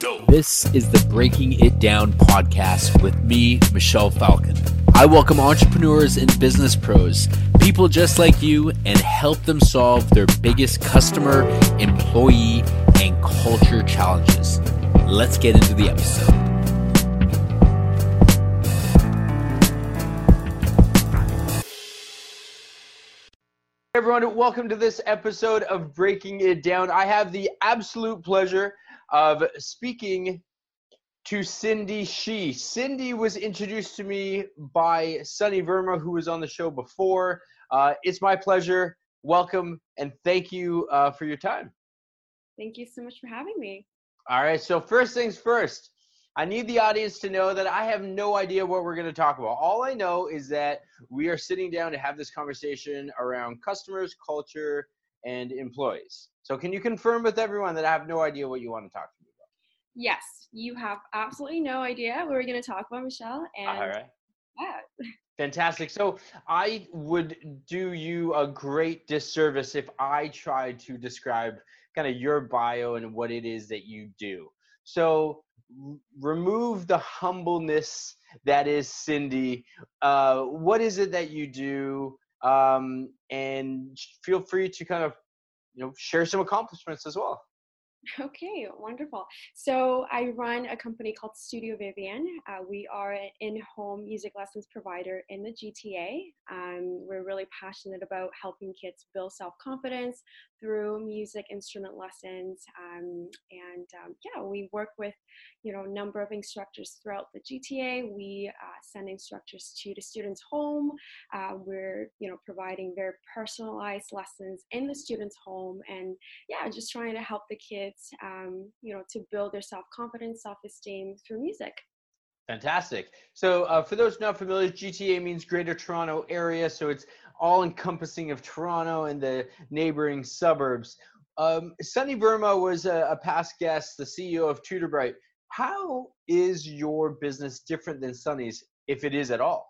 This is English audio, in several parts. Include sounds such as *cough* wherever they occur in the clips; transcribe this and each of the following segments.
This is the Breaking It Down podcast with me, Michelle Falcon. I welcome entrepreneurs and business pros, people just like you, and help them solve their biggest customer, employee, and culture challenges. Let's get into the episode. everyone, welcome to this episode of Breaking It Down. I have the absolute pleasure of speaking to Cindy She. Cindy was introduced to me by Sunny Verma, who was on the show before. Uh, it's my pleasure. Welcome and thank you uh, for your time. Thank you so much for having me. All right. So, first things first, I need the audience to know that I have no idea what we're going to talk about. All I know is that we are sitting down to have this conversation around customers, culture, and employees. So, can you confirm with everyone that I have no idea what you want to talk to me about? Yes, you have absolutely no idea what we're going to talk about, Michelle. And All right. Yeah. *laughs* Fantastic. So, I would do you a great disservice if I tried to describe kind of your bio and what it is that you do. So, remove the humbleness that is Cindy. Uh, what is it that you do? Um, and feel free to kind of you know share some accomplishments as well. Okay, wonderful. So I run a company called Studio Vivian. Uh, we are an in-home music lessons provider in the GTA. Um, we're really passionate about helping kids build self-confidence through music instrument lessons. Um, and um, yeah, we work with you know a number of instructors throughout the GTA. We uh, send instructors to the students' home. Uh, we're you know providing very personalized lessons in the students' home, and yeah, just trying to help the kids um, you know, to build their self-confidence, self-esteem through music. Fantastic. So, uh, for those not familiar, GTA means Greater Toronto Area, so it's all encompassing of Toronto and the neighboring suburbs. Um, Sunny Verma was a, a past guest, the CEO of TutorBright. How is your business different than Sunny's, if it is at all?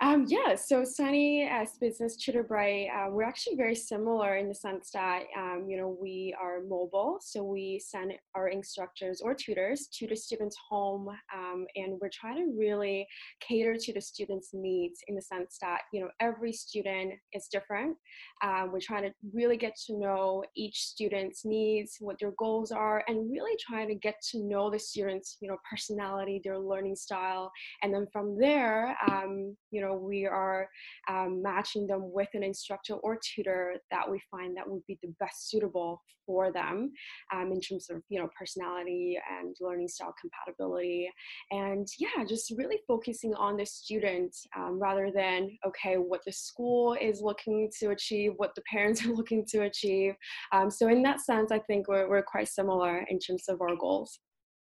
Um, yeah, so Sunny as business TutorBright, uh, we're actually very similar in the sense that um, you know we are mobile, so we send our instructors or tutors to the student's home, um, and we're trying to really cater to the student's needs in the sense that you know every student is different. Uh, we're trying to really get to know each student's needs, what their goals are, and really trying to get to know the student's you know personality, their learning style, and then from there, um, you know know we are um, matching them with an instructor or tutor that we find that would be the best suitable for them um, in terms of you know personality and learning style compatibility. And yeah just really focusing on the student um, rather than okay what the school is looking to achieve what the parents *laughs* are looking to achieve. Um, so in that sense i think we're, we're quite similar in terms of our goals.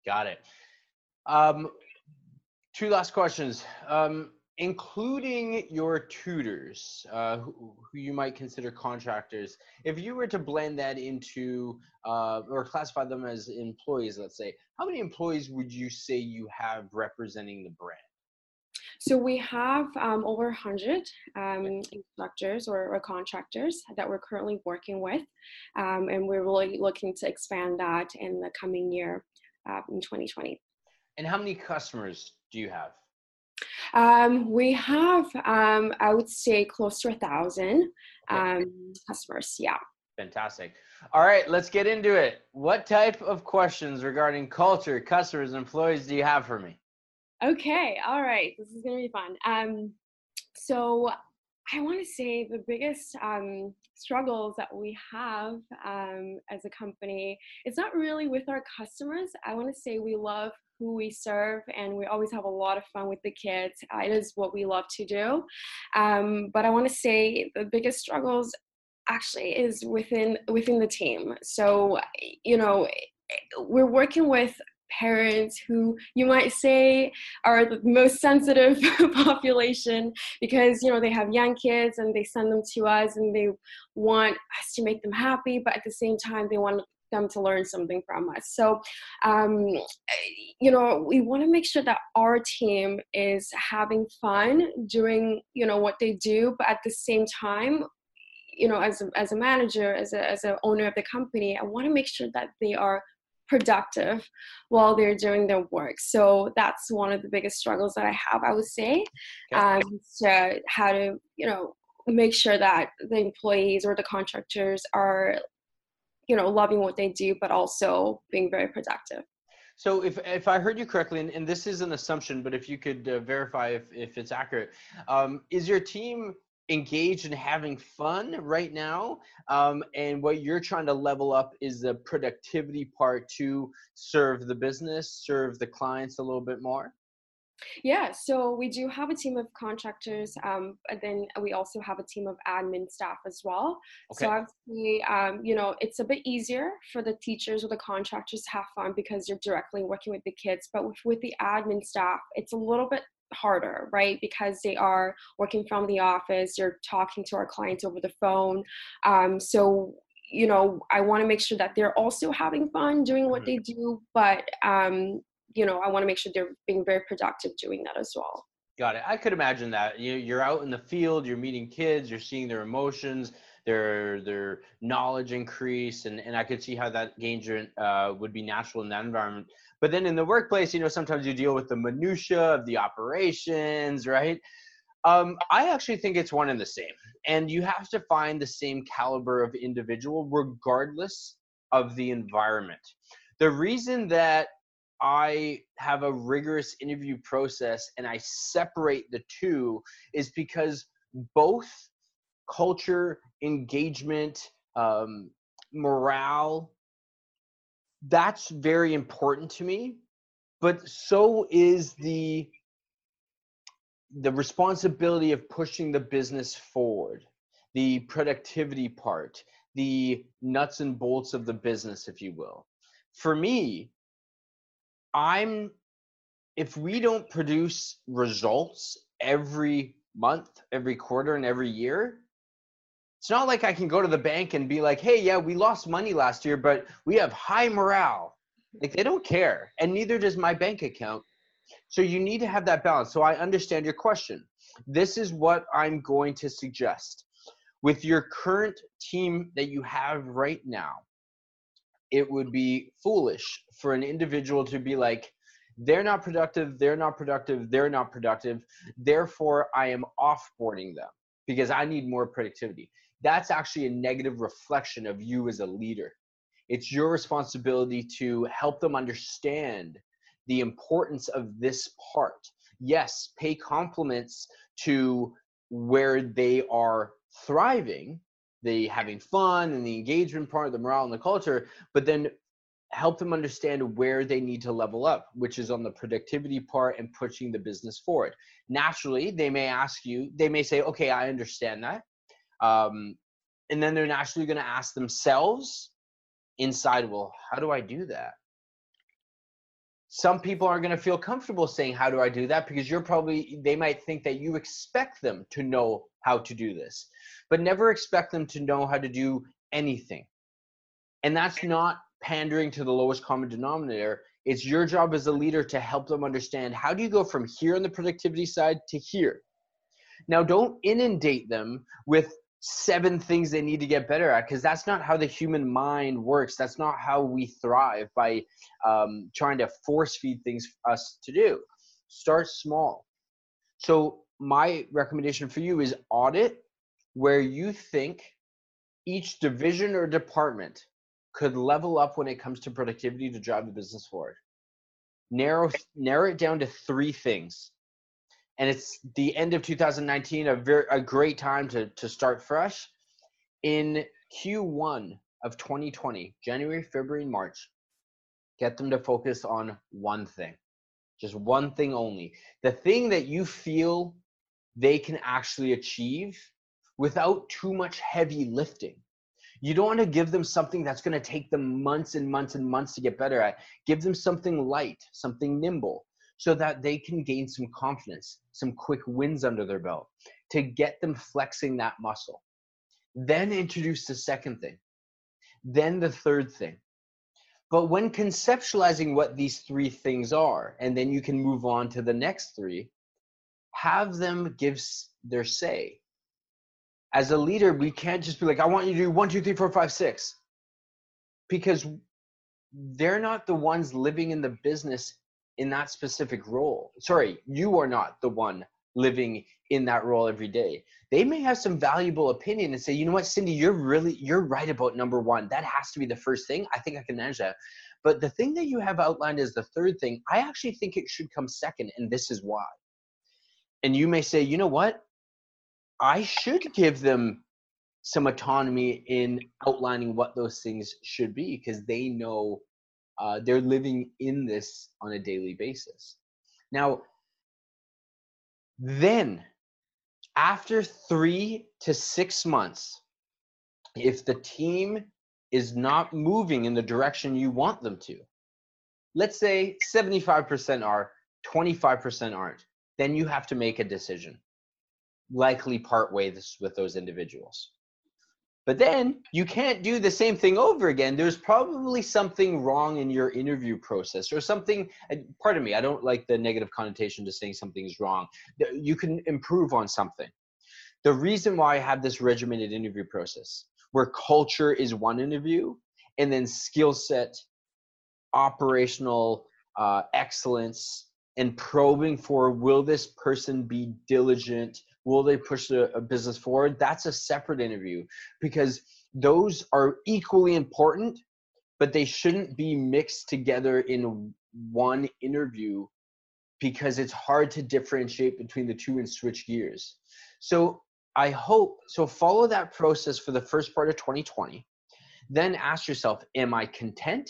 Got it. Um, two last questions. Um, including your tutors, uh, who, who, you might consider contractors, if you were to blend that into uh, or classify them as employees, let's say, how many employees would you say you have representing the brand? So we have um, over 100 um, instructors or, or, contractors that we're currently working with, um, and we're really looking to expand that in the coming year uh, in 2020. And how many customers do you have? Um, we have, um, I would say, close to a thousand um, customers. Yeah. Fantastic. All right, let's get into it. What type of questions regarding culture, customers, and employees do you have for me? Okay. All right. This is going to be fun. Um, so I want to say the biggest um, struggles that we have um, as a company is not really with our customers. I want to say we love who we serve and we always have a lot of fun with the kids. Uh, it is what we love to do. Um, but I want to say the biggest struggles actually is within within the team. So you know we're working with parents who you might say are the most sensitive *laughs* population because you know they have young kids and they send them to us and they want us to make them happy but at the same time they want them to learn something from us. So, um, you know, we want to make sure that our team is having fun doing, you know, what they do, but at the same time, you know, as a, as a manager, as a as an owner of the company, I want to make sure that they are productive while they're doing their work. So that's one of the biggest struggles that I have, I would say, okay. um, to how to, you know, make sure that the employees or the contractors are, you know, loving what they do, but also being very productive. So if, if I heard you correctly, and, and this is an assumption, but if you could uh, verify if, if it's accurate, um, is your team engaged and having fun right now? Um, and what you're trying to level up is the productivity part to serve the business, serve the clients a little bit more? Yeah, so we do have a team of contractors, um, and then we also have a team of admin staff as well. Okay. So obviously, um, you know, it's a bit easier for the teachers or the contractors to have fun because you're directly working with the kids. But with, with the admin staff, it's a little bit harder, right? Because they are working from the office, you're talking to our clients over the phone. Um, so you know, I want to make sure that they're also having fun doing what mm-hmm. they do, but um, you know, I want to make sure they're being very productive doing that as well. Got it. I could imagine that. You you're out in the field, you're meeting kids, you're seeing their emotions, their their knowledge increase, and and I could see how that engagement uh, would be natural in that environment. But then in the workplace, you know, sometimes you deal with the minutia of the operations, right? Um, I actually think it's one and the same, and you have to find the same caliber of individual regardless of the environment. The reason that I have a rigorous interview process and I separate the two is because both culture, engagement, um, morale, that's very important to me. But so is the the responsibility of pushing the business forward, the productivity part, the nuts and bolts of the business, if you will. For me, I'm if we don't produce results every month, every quarter, and every year, it's not like I can go to the bank and be like, hey, yeah, we lost money last year, but we have high morale. Like they don't care, and neither does my bank account. So you need to have that balance. So I understand your question. This is what I'm going to suggest. With your current team that you have right now, it would be foolish for an individual to be like, they're not productive, they're not productive, they're not productive. Therefore, I am offboarding them because I need more productivity. That's actually a negative reflection of you as a leader. It's your responsibility to help them understand the importance of this part. Yes, pay compliments to where they are thriving the having fun and the engagement part, the morale and the culture, but then help them understand where they need to level up, which is on the productivity part and pushing the business forward. Naturally, they may ask you, they may say, okay, I understand that. Um, and then they're naturally going to ask themselves inside, well, how do I do that? Some people aren't going to feel comfortable saying, how do I do that? Because you're probably, they might think that you expect them to know how to do this but never expect them to know how to do anything. And that's not pandering to the lowest common denominator. It's your job as a leader to help them understand how do you go from here on the productivity side to here. Now, don't inundate them with seven things they need to get better at because that's not how the human mind works. That's not how we thrive by um, trying to force feed things for us to do. Start small. So, my recommendation for you is audit where you think each division or department could level up when it comes to productivity to drive the business forward. Narrow narrow it down to three things. And it's the end of 2019, a very a great time to to start fresh. In Q1 of 2020, January, February, March, get them to focus on one thing. Just one thing only. The thing that you feel they can actually achieve without too much heavy lifting. You don't want to give them something that's going to take them months and months and months to get better at. Give them something light, something nimble, so that they can gain some confidence, some quick wins under their belt to get them flexing that muscle. Then introduce the second thing, then the third thing. But when conceptualizing what these three things are, and then you can move on to the next three, have them give their say as a leader, we can't just be like, I want you to do one, two, three, four, five, six. Because they're not the ones living in the business in that specific role. Sorry, you are not the one living in that role every day. They may have some valuable opinion and say, you know what, Cindy, you're really you're right about number one. That has to be the first thing. I think I can manage that. But the thing that you have outlined as the third thing, I actually think it should come second, and this is why. And you may say, you know what? I should give them some autonomy in outlining what those things should be because they know uh, they're living in this on a daily basis. Now, then, after three to six months, if the team is not moving in the direction you want them to, let's say 75% are, 25% aren't, then you have to make a decision. Likely part ways with those individuals. But then you can't do the same thing over again. There's probably something wrong in your interview process or something. Pardon me, I don't like the negative connotation to saying something is wrong. You can improve on something. The reason why I have this regimented interview process where culture is one interview and then skill set, operational uh, excellence, and probing for will this person be diligent will they push the a business forward? That's a separate interview because those are equally important but they shouldn't be mixed together in one interview because it's hard to differentiate between the two and switch gears. So i hope so follow that process for the first part of 2020 then ask yourself am i content?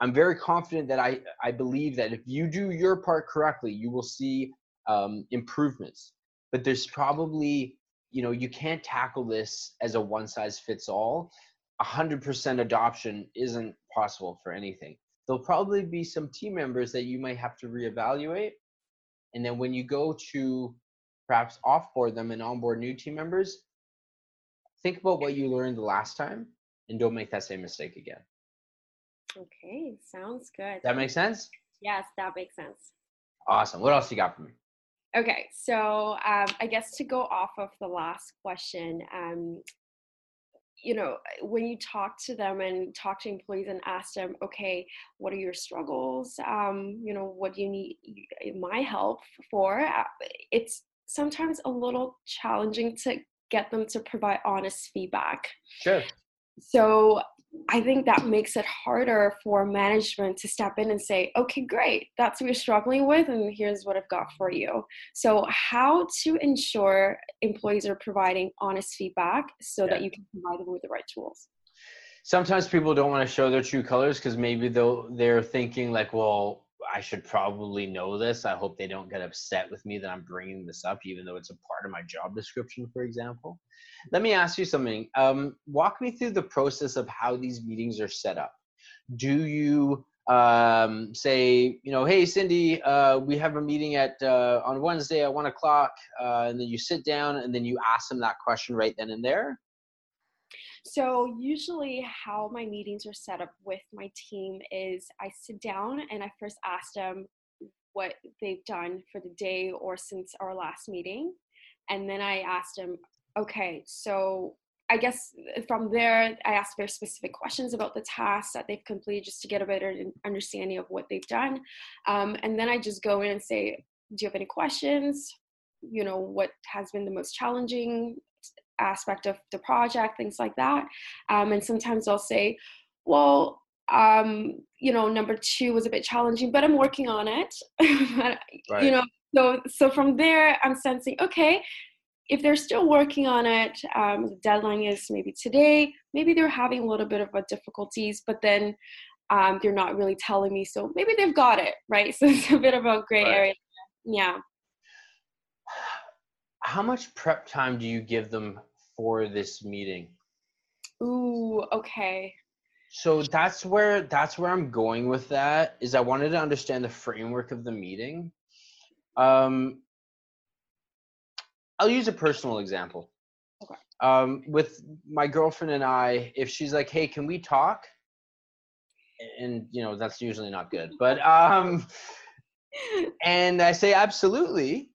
I'm very confident that i i believe that if you do your part correctly you will see um, improvements but there's probably you know you can't tackle this as a one size fits all 100% adoption isn't possible for anything. There'll probably be some team members that you might have to reevaluate and then when you go to perhaps offboard them and onboard new team members think about what you learned the last time and don't make that same mistake again. Okay sounds good. That makes sense? Yes that makes sense. Awesome. What else you got for me Okay, so um, I guess to go off of the last question, um, you know, when you talk to them and talk to employees and ask them, okay, what are your struggles? Um, you know, what do you need my help for? Uh, it's sometimes a little challenging to get them to provide honest feedback. Sure. So I think that makes it harder for management to step in and say, okay, great, that's what you're struggling with, and here's what I've got for you. So, how to ensure employees are providing honest feedback so yeah. that you can provide them with the right tools? Sometimes people don't want to show their true colors because maybe they'll, they're thinking, like, well, I should probably know this. I hope they don't get upset with me that I'm bringing this up, even though it's a part of my job description, for example. Let me ask you something. Um, walk me through the process of how these meetings are set up. Do you um, say, you know, hey, Cindy, uh, we have a meeting at uh, on Wednesday at one o'clock, uh, and then you sit down and then you ask them that question right then and there? So, usually, how my meetings are set up with my team is I sit down and I first ask them what they've done for the day or since our last meeting. And then I ask them, okay, so I guess from there, I ask very specific questions about the tasks that they've completed just to get a better understanding of what they've done. Um, and then I just go in and say, do you have any questions? You know, what has been the most challenging aspect of the project, things like that. Um, and sometimes I'll say, well, um, you know, number two was a bit challenging, but I'm working on it. *laughs* right. You know, so so from there, I'm sensing, okay, if they're still working on it, um, the deadline is maybe today. Maybe they're having a little bit of a difficulties, but then um, they're not really telling me. So maybe they've got it, right? *laughs* So it's a bit of a gray right. area. Yeah. How much prep time do you give them for this meeting? Ooh, okay. So that's where that's where I'm going with that is I wanted to understand the framework of the meeting. Um, I'll use a personal example. Okay. Um, with my girlfriend and I, if she's like, "Hey, can we talk?" and you know that's usually not good, but um, *laughs* and I say absolutely,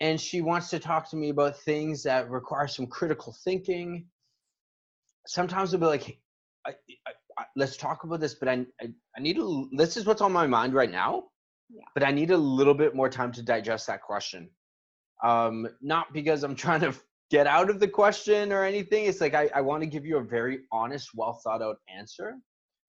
and she wants to talk to me about things that require some critical thinking sometimes i'll be like I, I, let's talk about this, but I, I, I need to, this is what's on my mind right now, Yeah. but I need a little bit more time to digest that question. Um, not because I'm trying to get out of the question or anything. It's like, I, I want to give you a very honest, well thought out answer.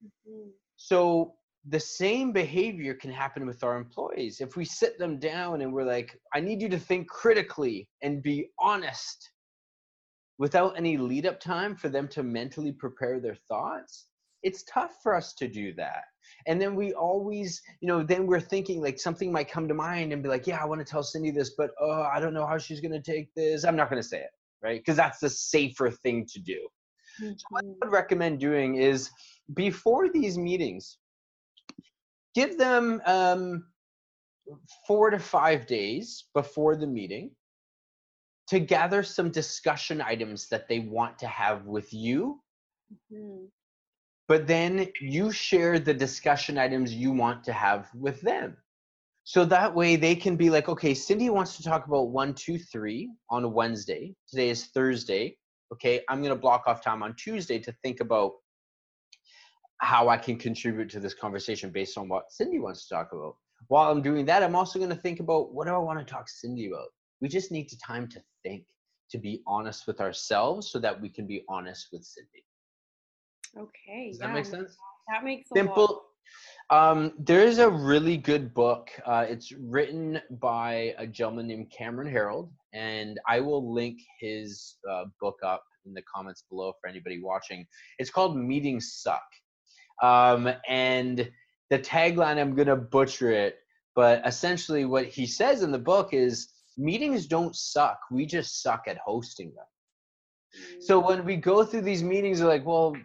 Mhm. So the same behavior can happen with our employees. If we sit them down and we're like, I need you to think critically and be honest without any lead up time for them to mentally prepare their thoughts, it's tough for us to do that. And then we always, you know, then we're thinking like something might come to mind and be like, yeah, I want to tell Cindy this, but oh, I don't know how she's going to take this. I'm not going to say it, right? Because that's the safer thing to do. Mhm. I would recommend doing is before these meetings, give them um, four to five days before the meeting to gather some discussion items that they want to have with you. Mhm. But then you share the discussion items you want to have with them. So that way they can be like, okay, Cindy wants to talk about one, two, three on Wednesday. Today is Thursday. Okay, I'm going to block off time on Tuesday to think about how I can contribute to this conversation based on what Cindy wants to talk about. While I'm doing that, I'm also going to think about what do I want to talk to Cindy about. We just need the time to think, to be honest with ourselves so that we can be honest with Cindy. Okay. Does that yeah, make sense? That makes. Simple. Um, there's a really good book. Uh, it's written by a gentleman named Cameron Herold, and I will link his uh, book up in the comments below for anybody watching. It's called Meetings Suck. Um, and the tagline, I'm going to butcher it, but essentially what he says in the book is meetings don't suck. We just suck at hosting them. So when we go through these meetings, we're like, well,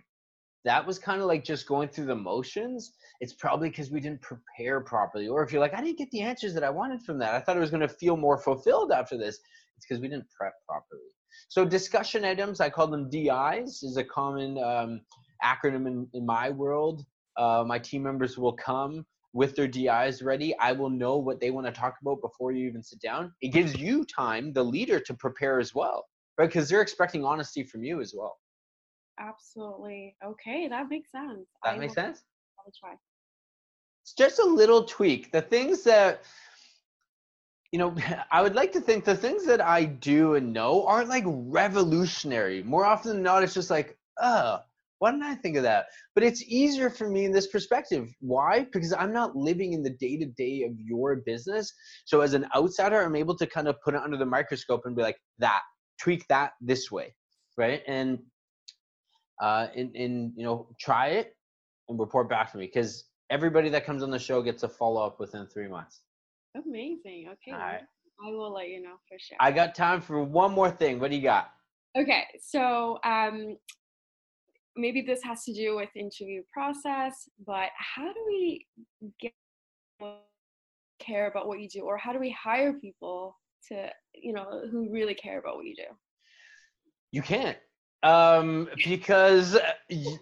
that was kind of like just going through the motions. It's probably because we didn't prepare properly. Or if you're like, I didn't get the answers that I wanted from that, I thought I was going to feel more fulfilled after this. It's because we didn't prep properly. So discussion items, I call them DIs, is a common um, acronym in, in my world. Uh, my team members will come with their DIs ready. I will know what they want to talk about before you even sit down. It gives you time, the leader, to prepare as well, right? Because they're expecting honesty from you as well. Absolutely. Okay, that makes sense. That I makes sense? I will try. It's just a little tweak. The things that you know, *sighs* I would like to think the things that I do and know aren't like revolutionary. More often than not, it's just like, oh, why didn't I think of that? But it's easier for me in this perspective. Why? Because I'm not living in the day to day of your business. So as an outsider, I'm able to kind of put it under the microscope and be like, that, tweak that this way, right? And uh, and, and you know, try it and report back to me because everybody that comes on the show gets a follow up within three months. Amazing. Okay. Right. I will let you know for sure. I got time for one more thing. What do you got? Okay, so um, maybe this has to do with interview process, but how do we get care about what you do, or how do we hire people to, you know, who really care about what you do? You can't. Um, because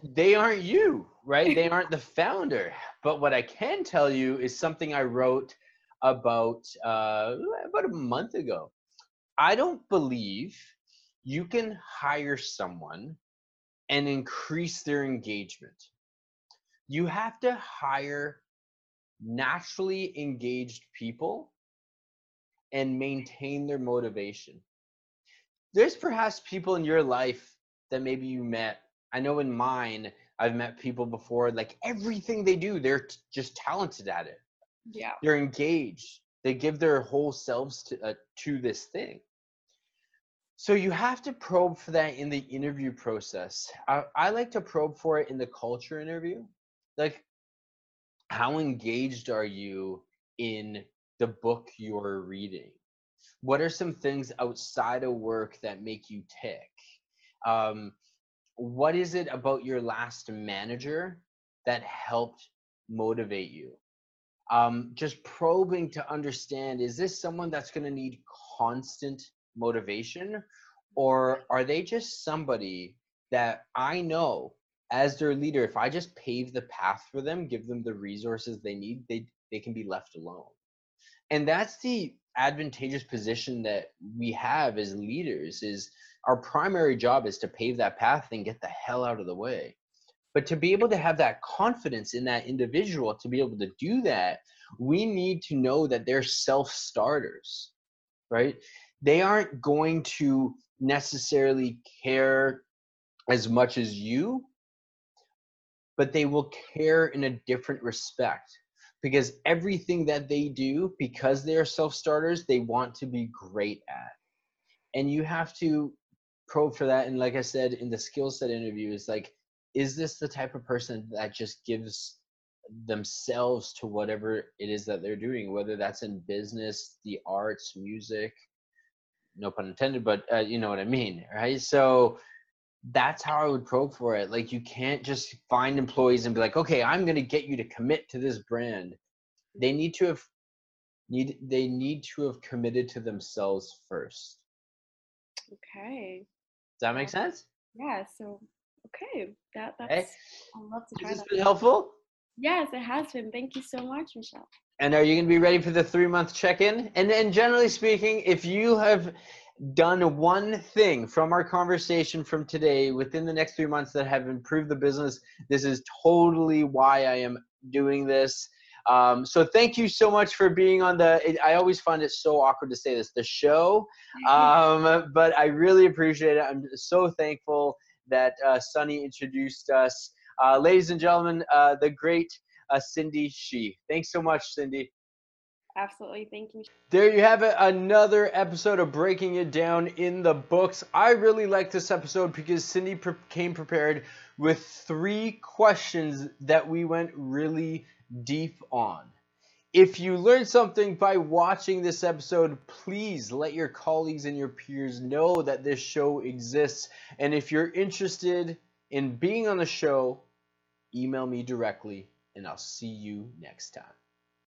they aren't you, right? They aren't the founder. But what I can tell you is something I wrote about uh, about a month ago. I don't believe you can hire someone and increase their engagement. You have to hire naturally engaged people and maintain their motivation. There's perhaps people in your life that maybe you met. I know in mine, I've met people before, like everything they do, they're t- just talented at it. Yeah. They're engaged. They give their whole selves to, uh, to this thing. So you have to probe for that in the interview process. I, I like to probe for it in the culture interview. Like, how engaged are you in the book you're reading? What are some things outside of work that make you tick? Um, what is it about your last manager that helped motivate you? Um, just probing to understand is this someone that's going to need constant motivation or are they just somebody that I know as their leader if I just pave the path for them give them the resources they need they they can be left alone and that's the advantageous position that we have as leaders is our primary job is to pave that path and get the hell out of the way But to be able to have that confidence in that individual to be able to do that, we need to know that they're self starters, right? They aren't going to necessarily care as much as you, but they will care in a different respect because everything that they do, because they are self starters, they want to be great at. And you have to probe for that. And like I said in the skill set interview, is like, is this the type of person that just gives themselves to whatever it is that they're doing, whether that's in business, the arts, music, no pun intended, but uh, you know what I mean, right? So that's how I would probe for it. Like you can't just find employees and be like, okay, I'm going to get you to commit to this brand. They need to have need they need to have committed to themselves first. Okay. Does that make sense? Yeah. So okay, that that's. Okay. I love to try Has this been helpful? Yes, it has been. Thank you so much, Michelle. And are you going to be ready for the three month check in? And then, generally speaking, if you have done one thing from our conversation from today within the next three months that have improved the business, this is totally why I am doing this. Um, so thank you so much for being on the. It, I always find it so awkward to say this, the show, *laughs* um, but I really appreciate it. I'm so thankful that uh, Sunny introduced us, uh, ladies and gentlemen. Uh, the great uh, Cindy Shi. Thanks so much, Cindy. Absolutely. Thank you. There you have it. Another episode of Breaking It Down in the books. I really like this episode because Cindy pre- came prepared with three questions that we went really deep on. If you learned something by watching this episode, please let your colleagues and your peers know that this show exists. And if you're interested in being on the show, email me directly, and I'll see you next time.